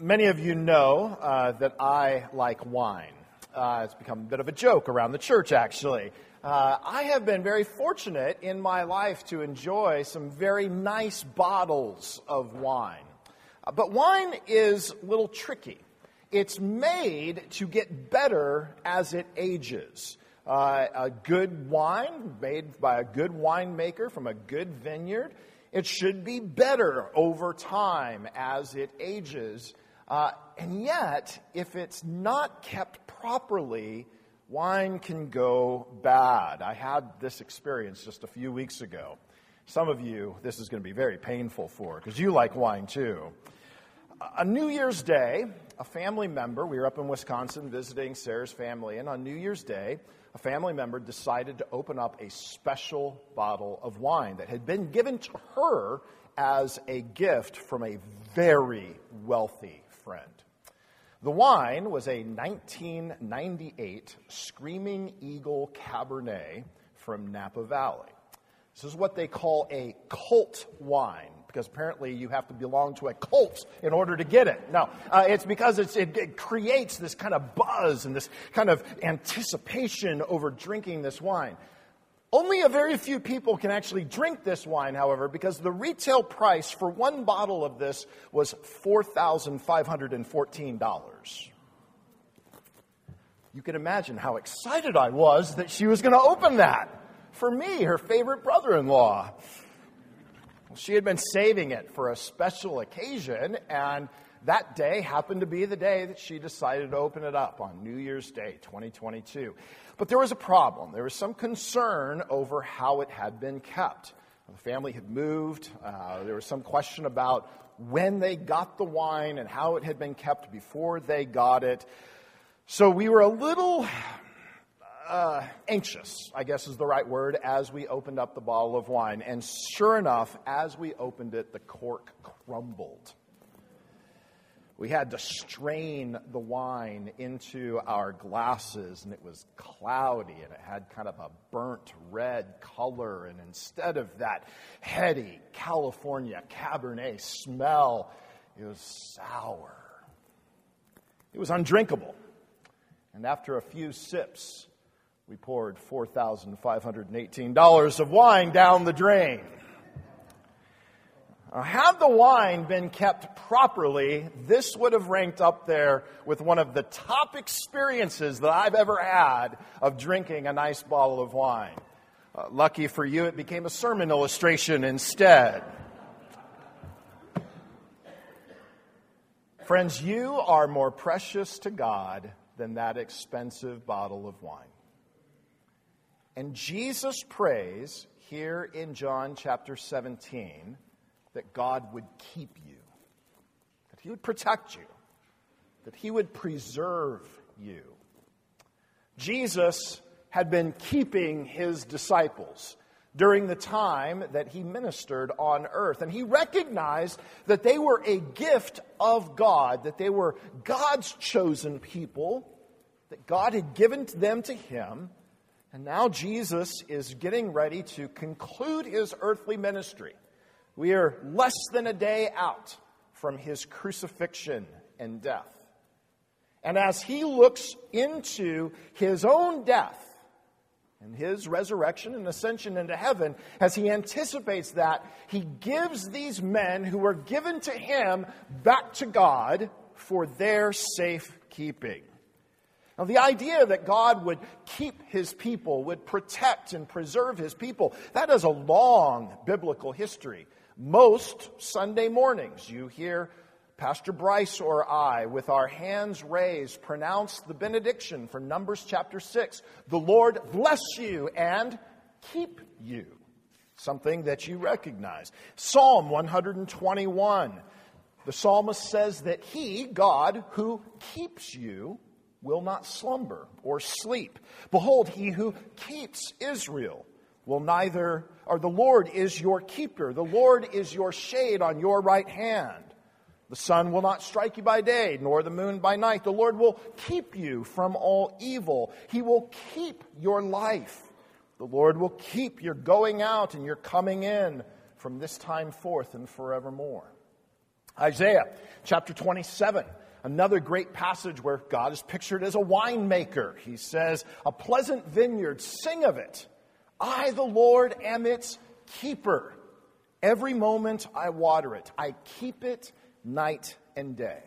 Many of you know uh, that I like wine. Uh, it's become a bit of a joke around the church, actually. Uh, I have been very fortunate in my life to enjoy some very nice bottles of wine. Uh, but wine is a little tricky. It's made to get better as it ages. Uh, a good wine made by a good winemaker from a good vineyard, it should be better over time as it ages. Uh, and yet, if it's not kept properly, wine can go bad. I had this experience just a few weeks ago. Some of you, this is going to be very painful for because you like wine too. A New Year's Day, a family member, we were up in Wisconsin visiting Sarah's family, and on New Year's Day, a family member decided to open up a special bottle of wine that had been given to her as a gift from a very wealthy friend. The wine was a 1998 Screaming Eagle Cabernet from Napa Valley. This is what they call a cult wine because apparently you have to belong to a cult in order to get it. No, uh, it's because it's, it, it creates this kind of buzz and this kind of anticipation over drinking this wine. Only a very few people can actually drink this wine, however, because the retail price for one bottle of this was $4,514. You can imagine how excited I was that she was going to open that for me, her favorite brother in law. She had been saving it for a special occasion, and that day happened to be the day that she decided to open it up on New Year's Day 2022. But there was a problem. There was some concern over how it had been kept. The family had moved. Uh, there was some question about when they got the wine and how it had been kept before they got it. So we were a little uh, anxious, I guess is the right word, as we opened up the bottle of wine. And sure enough, as we opened it, the cork crumbled we had to strain the wine into our glasses, and it was cloudy and it had kind of a burnt red color. And instead of that heady California Cabernet smell, it was sour. It was undrinkable. And after a few sips, we poured $4,518 of wine down the drain. Uh, had the wine been kept properly, this would have ranked up there with one of the top experiences that I've ever had of drinking a nice bottle of wine. Uh, lucky for you, it became a sermon illustration instead. Friends, you are more precious to God than that expensive bottle of wine. And Jesus prays here in John chapter 17 that God would keep you, that He would protect you, that He would preserve you. Jesus had been keeping His disciples during the time that he ministered on earth. And he recognized that they were a gift of God, that they were God's chosen people, that God had given them to him. And now Jesus is getting ready to conclude his earthly ministry. We are less than a day out from his crucifixion and death. And as he looks into his own death and his resurrection and ascension into heaven, as he anticipates that, he gives these men who were given to him back to God for their safekeeping. Now, the idea that God would keep his people, would protect and preserve his people, that has a long biblical history. Most Sunday mornings, you hear Pastor Bryce or I, with our hands raised, pronounce the benediction from Numbers chapter 6. The Lord bless you and keep you. Something that you recognize. Psalm 121. The psalmist says that he, God, who keeps you, will not slumber or sleep. Behold, he who keeps Israel will neither, or the Lord is your keeper. The Lord is your shade on your right hand. The sun will not strike you by day, nor the moon by night. The Lord will keep you from all evil. He will keep your life. The Lord will keep your going out and your coming in from this time forth and forevermore. Isaiah chapter 27, another great passage where God is pictured as a winemaker. He says, A pleasant vineyard, sing of it. I, the Lord, am its keeper. Every moment I water it, I keep it night and day.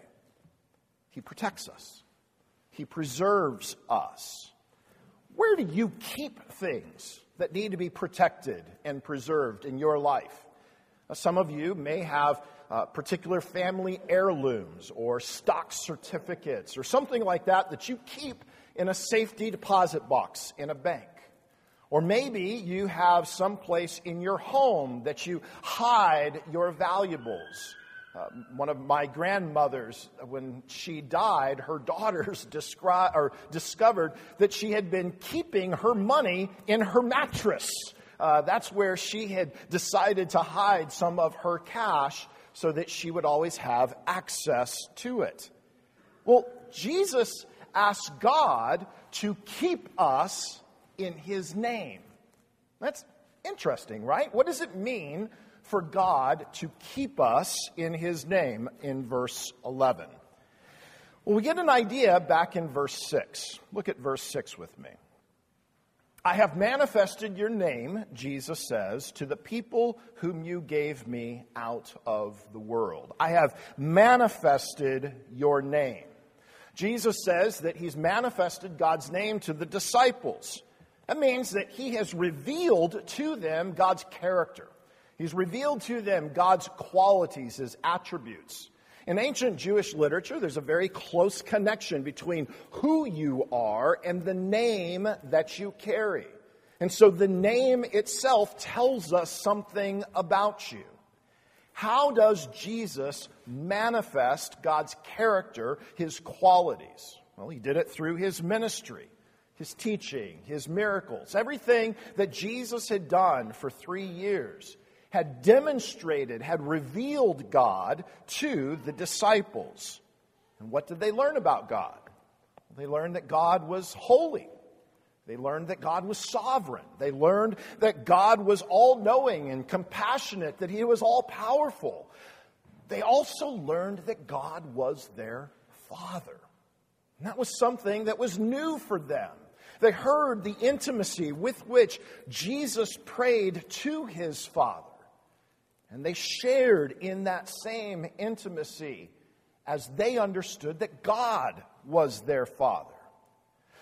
He protects us, He preserves us. Where do you keep things that need to be protected and preserved in your life? Uh, some of you may have uh, particular family heirlooms or stock certificates or something like that that you keep in a safety deposit box in a bank. Or maybe you have some place in your home that you hide your valuables. Uh, one of my grandmothers, when she died, her daughters descri- or discovered that she had been keeping her money in her mattress. Uh, that's where she had decided to hide some of her cash so that she would always have access to it. Well, Jesus asked God to keep us in his name. That's interesting, right? What does it mean for God to keep us in his name in verse 11? Well, we get an idea back in verse 6. Look at verse 6 with me. I have manifested your name, Jesus says, to the people whom you gave me out of the world. I have manifested your name. Jesus says that he's manifested God's name to the disciples. That means that he has revealed to them God's character. He's revealed to them God's qualities, his attributes. In ancient Jewish literature, there's a very close connection between who you are and the name that you carry. And so the name itself tells us something about you. How does Jesus manifest God's character, his qualities? Well, he did it through his ministry his teaching, his miracles, everything that Jesus had done for three years had demonstrated, had revealed God to the disciples. And what did they learn about God? They learned that God was holy. They learned that God was sovereign. They learned that God was all knowing and compassionate, that He was all powerful. They also learned that God was their Father. And that was something that was new for them. They heard the intimacy with which Jesus prayed to his Father. And they shared in that same intimacy as they understood that God was their Father.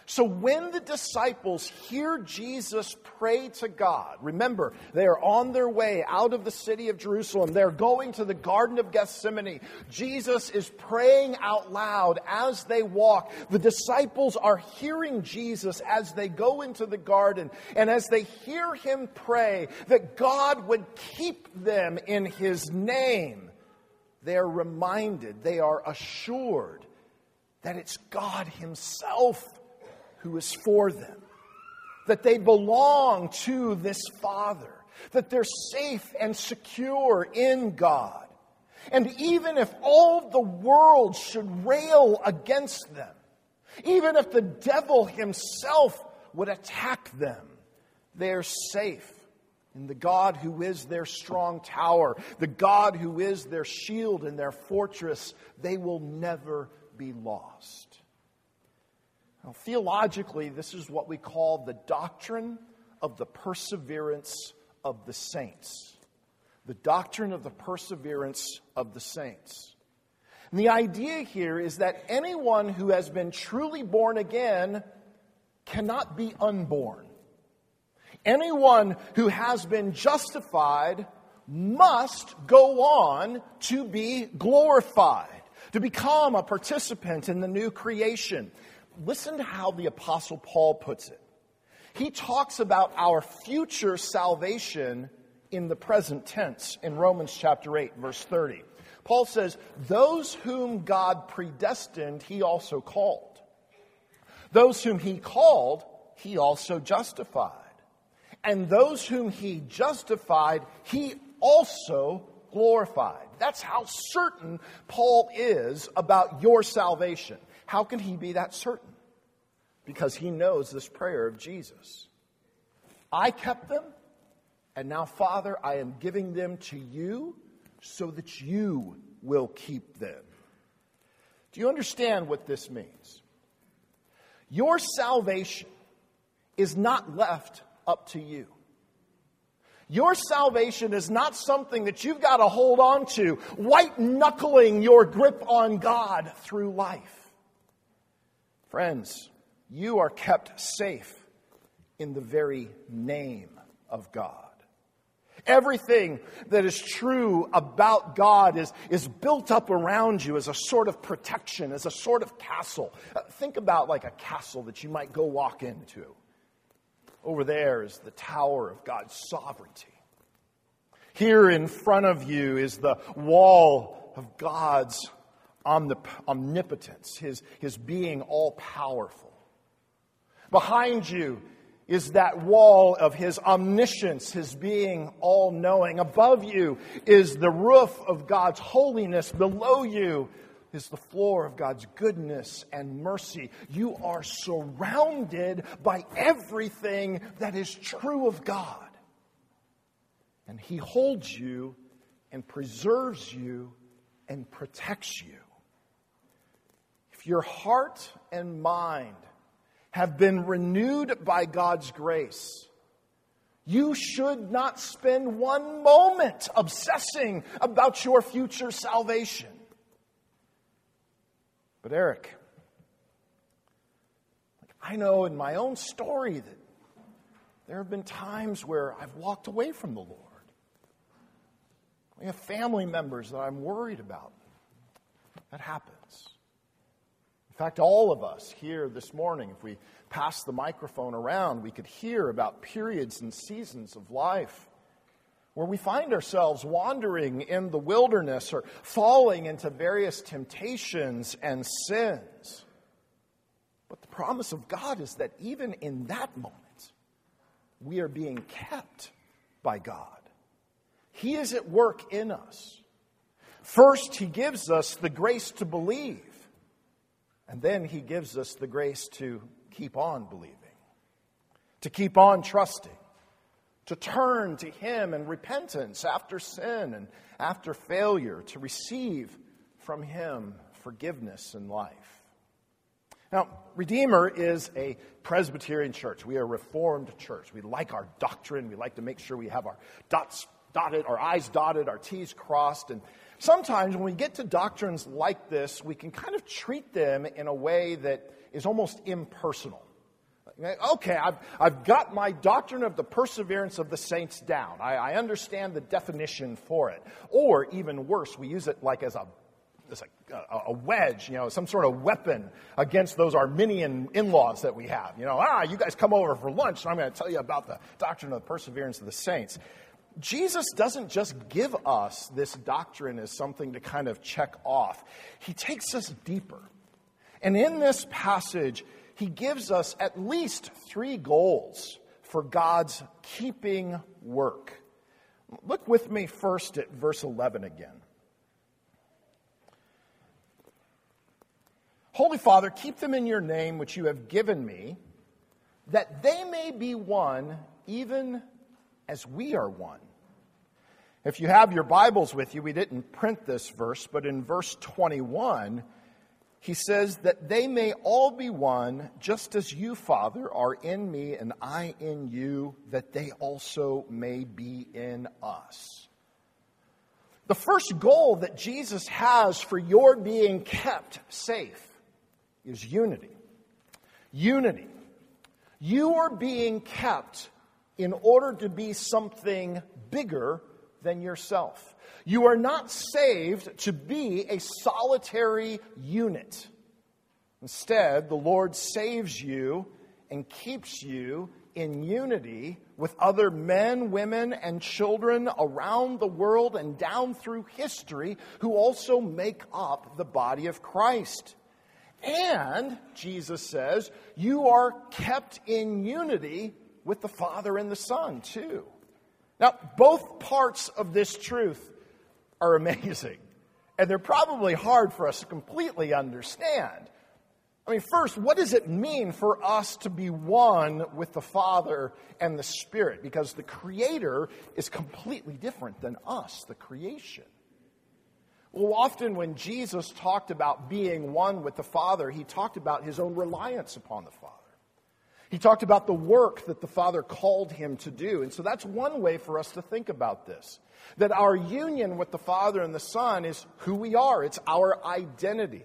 So when the disciples hear Jesus pray to God, remember, they are on their way out of the city of Jerusalem. They're going to the Garden of Gethsemane. Jesus is praying out loud as they walk. The disciples are hearing Jesus as they go into the garden. And as they hear him pray that God would keep them in his name, they are reminded, they are assured that it's God himself who is for them, that they belong to this Father, that they're safe and secure in God. And even if all the world should rail against them, even if the devil himself would attack them, they're safe in the God who is their strong tower, the God who is their shield and their fortress. They will never be lost. Now, theologically, this is what we call the doctrine of the perseverance of the saints. The doctrine of the perseverance of the saints. And the idea here is that anyone who has been truly born again cannot be unborn. Anyone who has been justified must go on to be glorified, to become a participant in the new creation listen to how the Apostle Paul puts it. He talks about our future salvation in the present tense in Romans chapter 8, verse 30. Paul says, Those whom God predestined, he also called. Those whom he called, he also justified. And those whom he justified, he also glorified. That's how certain Paul is about your salvation. How can he be that certain? Because he knows this prayer of Jesus. I kept them, and now, Father, I am giving them to you so that you will keep them. Do you understand what this means? Your salvation is not left up to you. Your salvation is not something that you've got to hold on to, white knuckling your grip on God through life. Friends, you are kept safe in the very name of God. Everything that is true about God is, is built up around you as a sort of protection, as a sort of castle. Uh, think about like a castle that you might go walk into. Over there is the tower of God's sovereignty. Here in front of you is the wall of God's omnipotence, his, his being all powerful. Behind you is that wall of his omniscience, his being all knowing. Above you is the roof of God's holiness. Below you is the floor of God's goodness and mercy. You are surrounded by everything that is true of God. And He holds you and preserves you and protects you. Your heart and mind have been renewed by God's grace, you should not spend one moment obsessing about your future salvation. But, Eric, I know in my own story that there have been times where I've walked away from the Lord. We have family members that I'm worried about. That happens. In fact, all of us here this morning, if we pass the microphone around, we could hear about periods and seasons of life where we find ourselves wandering in the wilderness or falling into various temptations and sins. But the promise of God is that even in that moment, we are being kept by God. He is at work in us. First, He gives us the grace to believe, and then He gives us the grace to keep on believing, to keep on trusting to turn to Him in repentance after sin and after failure, to receive from Him forgiveness and life. Now, Redeemer is a Presbyterian church. We are a Reformed church. We like our doctrine. We like to make sure we have our dots dotted, our I's dotted, our T's crossed. And sometimes when we get to doctrines like this, we can kind of treat them in a way that is almost impersonal. Okay, I've, I've got my doctrine of the perseverance of the saints down. I, I understand the definition for it. Or even worse, we use it like as a as a, a, wedge, you know, some sort of weapon against those Arminian in-laws that we have. You know, ah, you guys come over for lunch, and I'm going to tell you about the doctrine of the perseverance of the saints. Jesus doesn't just give us this doctrine as something to kind of check off. He takes us deeper. And in this passage, he gives us at least three goals for God's keeping work. Look with me first at verse 11 again. Holy Father, keep them in your name which you have given me, that they may be one even as we are one. If you have your Bibles with you, we didn't print this verse, but in verse 21, he says that they may all be one, just as you, Father, are in me and I in you, that they also may be in us. The first goal that Jesus has for your being kept safe is unity. Unity. You are being kept in order to be something bigger than yourself. You are not saved to be a solitary unit. Instead, the Lord saves you and keeps you in unity with other men, women, and children around the world and down through history who also make up the body of Christ. And, Jesus says, you are kept in unity with the Father and the Son, too. Now, both parts of this truth are amazing. And they're probably hard for us to completely understand. I mean, first, what does it mean for us to be one with the Father and the Spirit? Because the Creator is completely different than us, the creation. Well, often when Jesus talked about being one with the Father, he talked about his own reliance upon the Father. He talked about the work that the Father called him to do. And so that's one way for us to think about this. That our union with the Father and the Son is who we are, it's our identity.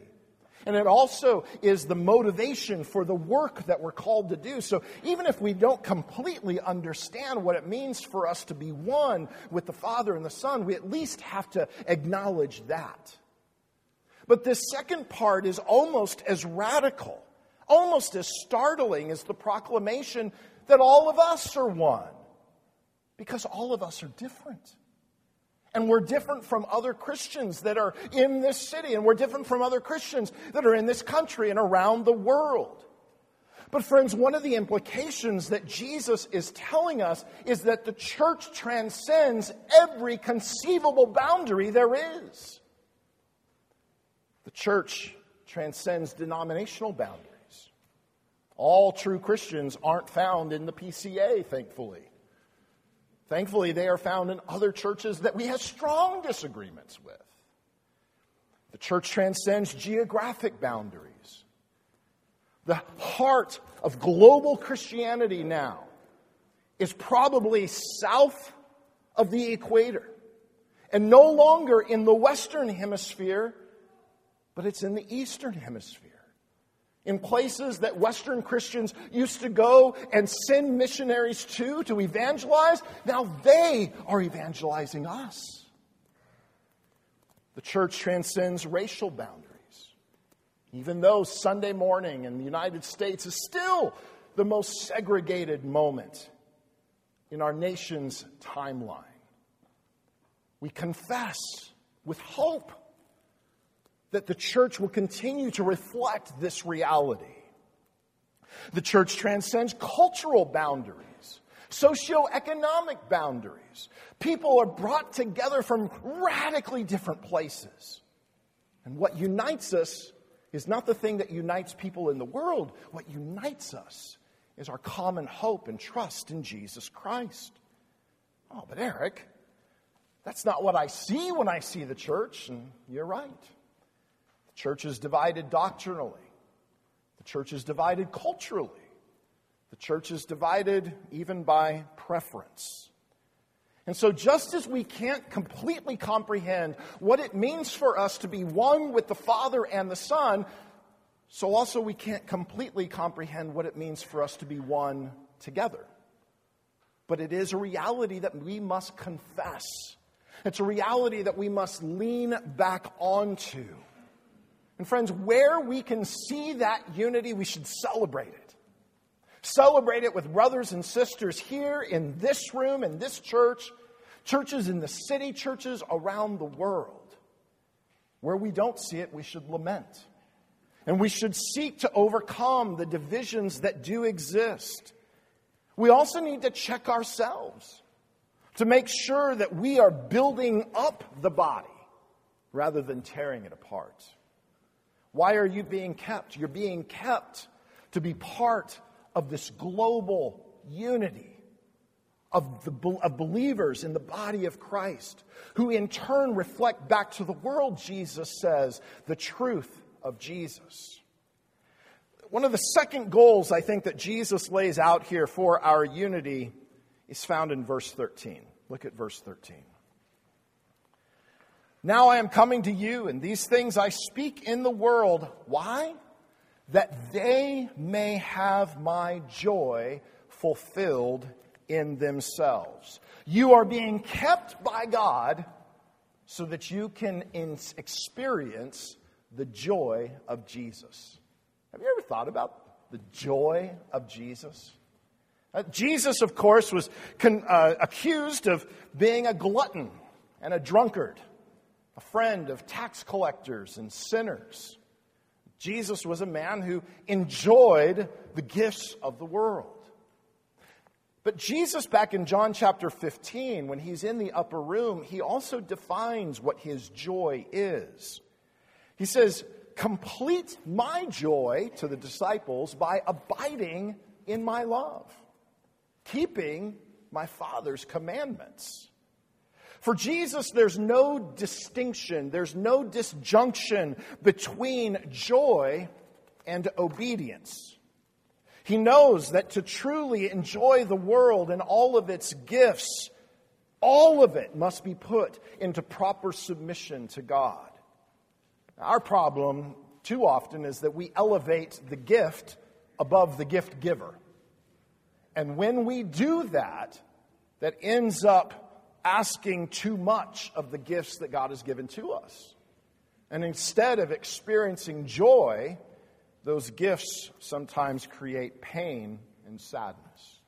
And it also is the motivation for the work that we're called to do. So even if we don't completely understand what it means for us to be one with the Father and the Son, we at least have to acknowledge that. But this second part is almost as radical, almost as startling as the proclamation that all of us are one. Because all of us are different. And we're different from other Christians that are in this city, and we're different from other Christians that are in this country and around the world. But, friends, one of the implications that Jesus is telling us is that the church transcends every conceivable boundary there is. The church transcends denominational boundaries. All true Christians aren't found in the PCA, thankfully. Thankfully, they are found in other churches that we have strong disagreements with. The church transcends geographic boundaries. The heart of global Christianity now is probably south of the equator and no longer in the Western Hemisphere, but it's in the Eastern Hemisphere in places that Western Christians used to go and send missionaries to to evangelize, now they are evangelizing us. The church transcends racial boundaries. Even though Sunday morning in the United States is still the most segregated moment in our nation's timeline, we confess with hope that the church will continue to reflect this reality. The church transcends cultural boundaries, socioeconomic boundaries. People are brought together from radically different places. And what unites us is not the thing that unites people in the world. What unites us is our common hope and trust in Jesus Christ. Oh, but Eric, that's not what I see when I see the church, and you're right. The church is divided doctrinally. The church is divided culturally. The church is divided even by preference. And so, just as we can't completely comprehend what it means for us to be one with the Father and the Son, so also we can't completely comprehend what it means for us to be one together. But it is a reality that we must confess. It's a reality that we must lean back onto. And friends, where we can see that unity, we should celebrate it. Celebrate it with brothers and sisters here in this room, in this church, churches in the city, churches around the world. Where we don't see it, we should lament. And we should seek to overcome the divisions that do exist. We also need to check ourselves to make sure that we are building up the body rather than tearing it apart. Why are you being kept? You're being kept to be part of this global unity of, the, of believers in the body of Christ, who in turn reflect back to the world, Jesus says, the truth of Jesus. One of the second goals I think that Jesus lays out here for our unity is found in verse 13. Look at verse 13. Now I am coming to you, and these things I speak in the world. Why? That they may have my joy fulfilled in themselves. You are being kept by God so that you can experience the joy of Jesus. Have you ever thought about the joy of Jesus? Uh, Jesus, of course, was con- uh, accused of being a glutton and a drunkard a friend of tax collectors and sinners. Jesus was a man who enjoyed the gifts of the world. But Jesus, back in John chapter 15, when he's in the upper room, he also defines what his joy is. He says, Complete my joy to the disciples by abiding in my love, keeping my Father's commandments. For Jesus, there's no distinction, there's no disjunction between joy and obedience. He knows that to truly enjoy the world and all of its gifts, all of it must be put into proper submission to God. Our problem too often is that we elevate the gift above the gift giver. And when we do that, that ends up asking too much of the gifts that God has given to us. And instead of experiencing joy, those gifts sometimes create pain and sadness.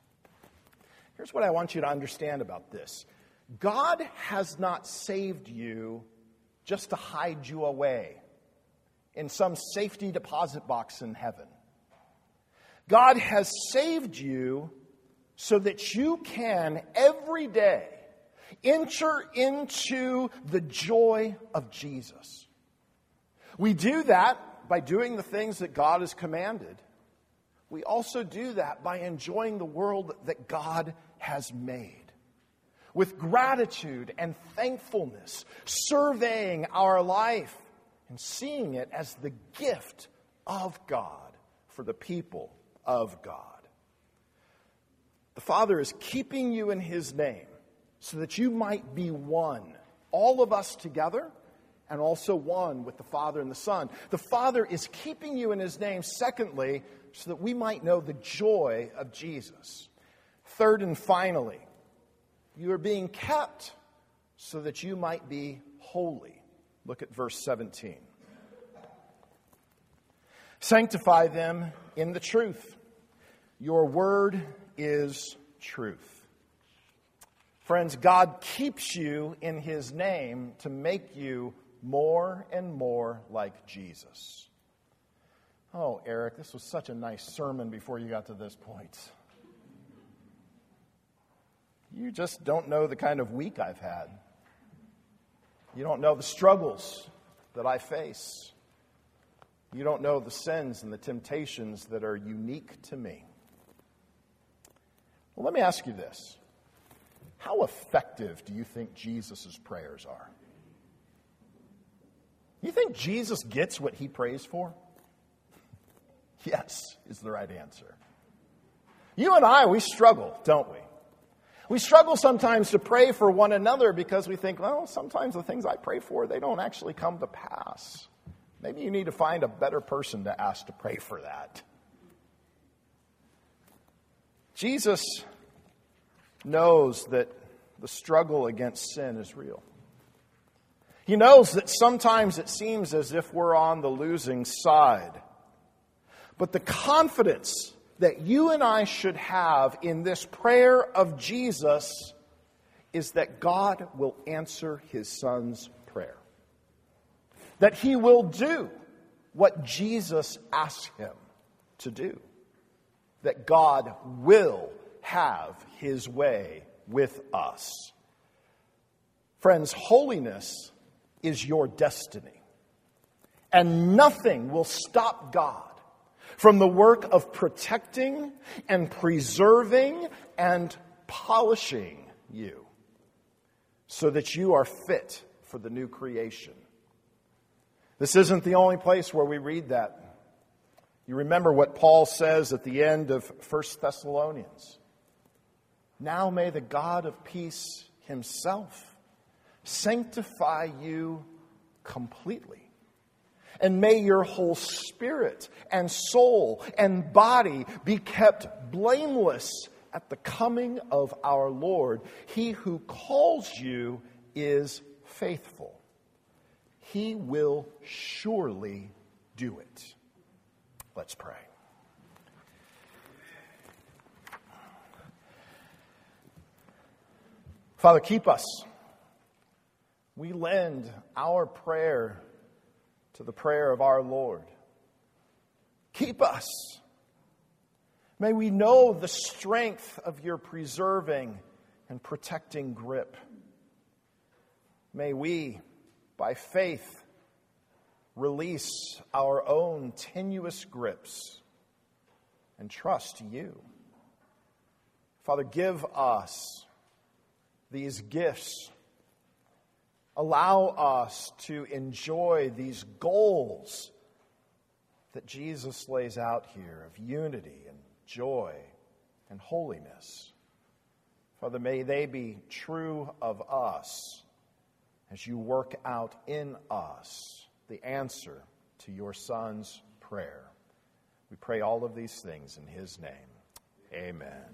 Here's what I want you to understand about this God has not saved you just to hide you away in some safety deposit box in heaven. God has saved you so that you can every day enter into the joy of Jesus. We do that by doing the things that God has commanded. We also do that by enjoying the world that God has made. With gratitude and thankfulness, surveying our life and seeing it as the gift of God for the people of God. The Father is keeping you in His name so that you might be one, all of us together, and also one with the Father and the Son. The Father is keeping you in His name, secondly, so that we might know the joy of Jesus. Third and finally, you are being kept so that you might be holy. Look at verse 17. Sanctify them in the truth. Your word is truth. Friends, God keeps you in His name to make you more and more like Jesus. Oh, Eric, this was such a nice sermon before you got to this point. You just don't know the kind of week I've had. You don't know the struggles that I face. You don't know the sins and the temptations that are unique to me. Well, let me ask you this How effective do you think Jesus' prayers are? You think Jesus gets what he prays for? Yes, is the right answer. You and I, we struggle, don't we? We struggle sometimes to pray for one another because we think, well, sometimes the things I pray for, they don't actually come to pass. Maybe you need to find a better person to ask to pray for that. Jesus knows that the struggle against sin is real. He knows that sometimes it seems as if we're on the losing side. But the confidence that you and I should have in this prayer of Jesus is that God will answer his son's prayer. That he will do what Jesus asked him to do. That God will have his way with us. Friends, holiness is your destiny. And nothing will stop God from the work of protecting and preserving and polishing you so that you are fit for the new creation. This isn't the only place where we read that. You remember what Paul says at the end of 1 Thessalonians. Now may the God of peace himself sanctify you completely. And may your whole spirit and soul and body be kept blameless at the coming of our Lord. He who calls you is faithful. He will surely do it. Let's pray. Father, keep us. We lend our prayer to the prayer of our Lord. Keep us. May we know the strength of your preserving and protecting grip. May we, by faith, release our own tenuous grips and trust you. Father, give us these gifts Allow us to enjoy these goals that Jesus lays out here of unity and joy and holiness. Father, may they be true of us as you work out in us the answer to your Son's prayer. We pray all of these things in his name. Amen.